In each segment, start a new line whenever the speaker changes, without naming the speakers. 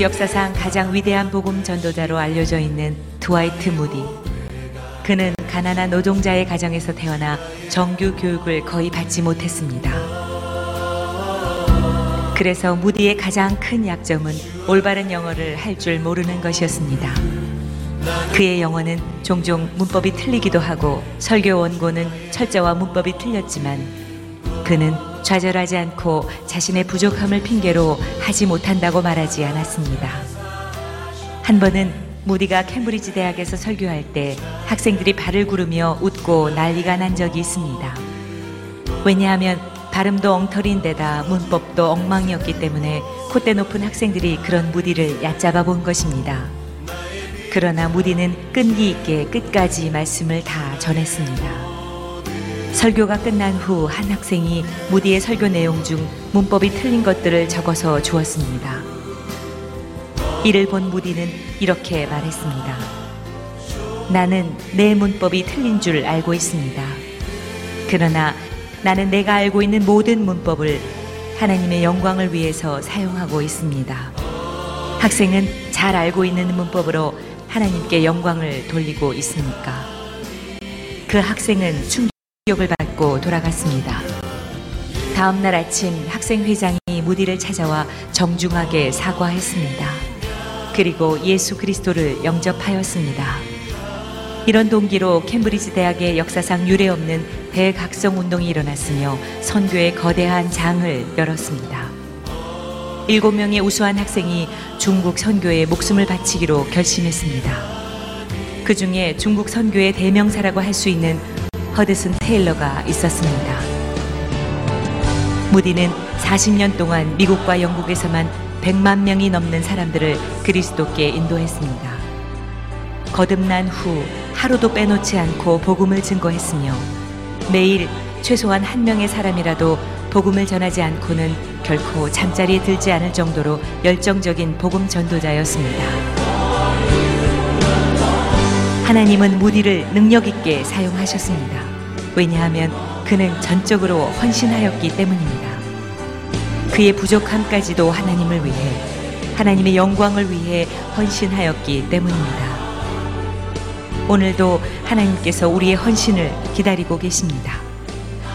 미국 역사상 가장 위대한 복음 전도자로 알려져 있는 드와이트 무디. 그는 가난한 노동자의 가정에서 태어나 정규 교육을 거의 받지 못했습니다. 그래서 무디의 가장 큰 약점은 올바른 영어를 할 줄 모르는 것이었습니다. 그의 영어는 종종 문법이 틀리기도 하고 설교 원고는 철자와 문법이 틀렸지만 그는 좌절하지 않고 자신의 부족함을 핑계로 하지 못한다고 말하지 않았습니다. 한 번은 무디가 캠브리지 대학에서 설교할 때 학생들이 발을 구르며 웃고 난리가 난 적이 있습니다. 왜냐하면 발음도 엉터리인 데다 문법도 엉망이었기 때문에 콧대 높은 학생들이 그런 무디를 얕잡아 본 것입니다. 그러나 무디는 끈기 있게 끝까지 말씀을 다 전했습니다. 설교가 끝난 후 한 학생이 무디의 설교 내용 중 문법이 틀린 것들을 적어서 주었습니다. 이를 본 무디는 이렇게 말했습니다. 나는 내 문법이 틀린 줄 알고 있습니다. 그러나 나는 내가 알고 있는 모든 문법을 하나님의 영광을 위해서 사용하고 있습니다. 학생은 잘 알고 있는 문법으로 하나님께 영광을 돌리고 있습니까? 그 학생은 충 격을 받고 돌아갔습니다. 다음 날 아침 학생 회장이 무디를 찾아와 정중하게 사과했습니다. 그리고 예수 그리스도를 영접하였습니다. 이런 동기로 캠브리지 대학의 역사상 유례없는 대각성 운동이 일어났으며 선교의 거대한 장을 열었습니다. 일곱 명의 우수한 학생이 중국 선교에 목숨을 바치기로 결심했습니다. 그 중에 중국 선교의 대명사라고 할 수 있는 허드슨 테일러가 있었습니다. 무디는 40년 동안 미국과 영국에서만 100만 명이 넘는 사람들을 그리스도께 인도했습니다. 거듭난 후 하루도 빼놓지 않고 복음을 증거했으며 매일 최소한 한 명의 사람이라도 복음을 전하지 않고는 결코 잠자리에 들지 않을 정도로 열정적인 복음 전도자였습니다. 하나님은 무디를 능력 있게 사용하셨습니다. 왜냐하면 그는 전적으로 헌신하였기 때문입니다. 그의 부족함까지도 하나님을 위해 하나님의 영광을 위해 헌신하였기 때문입니다. 오늘도 하나님께서 우리의 헌신을 기다리고 계십니다.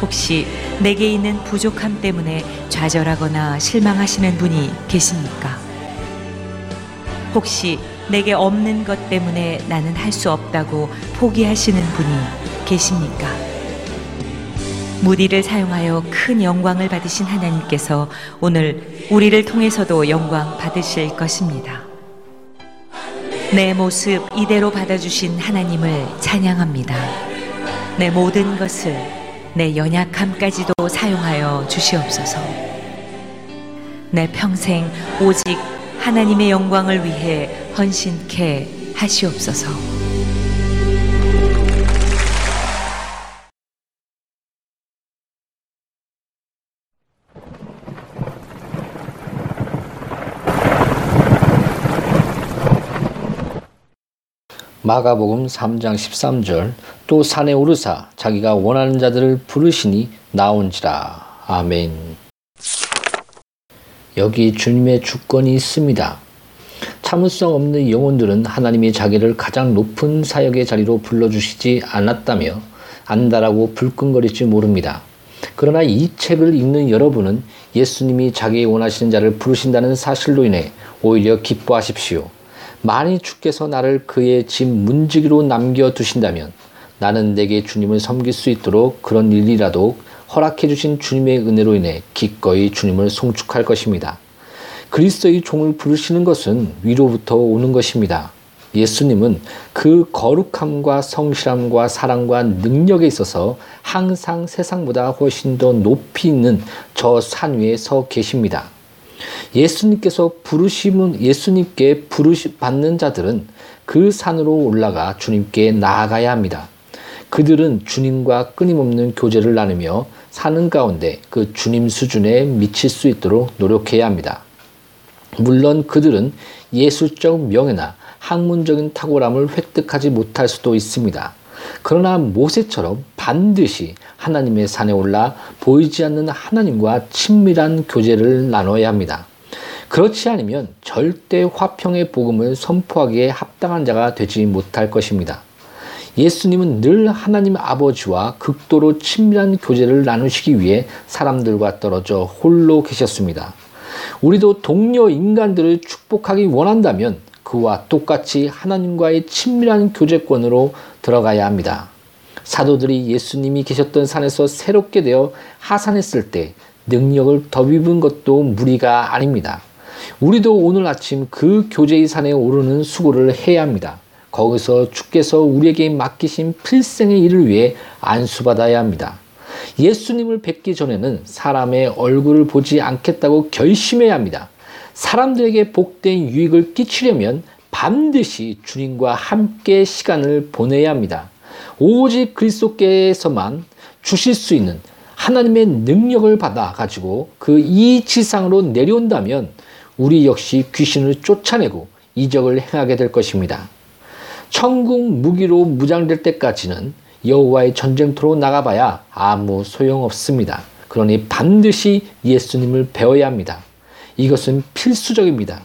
혹시 내게 있는 부족함 때문에 좌절하거나 실망하시는 분이 계십니까? 혹시 내게 없는 것 때문에 나는 할 수 없다고 포기하시는 분이 계십니까? 무디를 사용하여 큰 영광을 받으신 하나님께서 오늘 우리를 통해서도 영광 받으실 것입니다. 내 모습 이대로 받아주신 하나님을 찬양합니다. 내 모든 것을 내 연약함까지도 사용하여 주시옵소서. 내 평생 오직 하나님의 영광을 위해 헌신케 하시옵소서.
마가복음 3장 13절 또 산에 오르사 자기가 원하는 자들을 부르시니 나온지라. 아멘. 여기 주님의 주권이 있습니다 참을성 없는 영혼들은 하나님이 자기를 가장 높은 사역의 자리로 불러주시지 않았다며 안다라고 불끈거릴지 모릅니다 그러나 이 책을 읽는 여러분은 예수님이 자기 원하시는 자를 부르신다는 사실로 인해 오히려 기뻐하십시오 만일 주께서 나를 그의 집 문지기로 남겨두신다면 나는 내게 주님을 섬길 수 있도록 그런 일이라도 허락해 주신 주님의 은혜로 인해 기꺼이 주님을 송축할 것입니다. 그리스도의 종을 부르시는 것은 위로부터 오는 것입니다. 예수님은 그 거룩함과 성실함과 사랑과 능력에 있어서 항상 세상보다 훨씬 더 높이 있는 저 산 위에 서 계십니다. 예수님께서 부르심은 예수님께 부르시 받는 자들은 그 산으로 올라가 주님께 나아가야 합니다. 그들은 주님과 끊임없는 교제를 나누며 사는 가운데 그 주님 수준에 미칠 수 있도록 노력해야 합니다. 물론 그들은 예술적 명예나 학문적인 탁월함을 획득하지 못할 수도 있습니다. 그러나 모세처럼 반드시 하나님의 산에 올라 보이지 않는 하나님과 친밀한 교제를 나눠야 합니다. 그렇지 않으면 절대 화평의 복음을 선포하기에 합당한 자가 되지 못할 것입니다. 예수님은 늘 하나님 아버지와 극도로 친밀한 교제를 나누시기 위해 사람들과 떨어져 홀로 계셨습니다. 우리도 동료 인간들을 축복하기 원한다면 그와 똑같이 하나님과의 친밀한 교제권으로 들어가야 합니다. 사도들이 예수님이 계셨던 산에서 새롭게 되어 하산했을 때 능력을 덧입은 것도 무리가 아닙니다. 우리도 오늘 아침 그 교제의 산에 오르는 수고를 해야 합니다. 거기서 주께서 우리에게 맡기신 필생의 일을 위해 안수받아야 합니다. 예수님을 뵙기 전에는 사람의 얼굴을 보지 않겠다고 결심해야 합니다. 사람들에게 복된 유익을 끼치려면 반드시 주님과 함께 시간을 보내야 합니다. 오직 그리스도께서만 주실 수 있는 하나님의 능력을 받아 가지고 그 이 지상으로 내려온다면 우리 역시 귀신을 쫓아내고 이적을 행하게 될 것입니다. 천국 무기로 무장될 때까지는 여호와의 전쟁터로 나가봐야 아무 소용없습니다. 그러니 반드시 예수님을 배워야 합니다. 이것은 필수적입니다.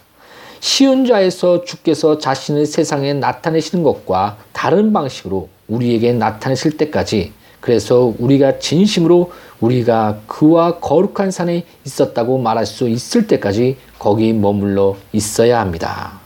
시온자에서 주께서 자신을 세상에 나타내시는 것과 다른 방식으로 우리에게 나타내실 때까지 그래서 우리가 진심으로 우리가 그와 거룩한 산에 있었다고 말할 수 있을 때까지 거기 머물러 있어야 합니다.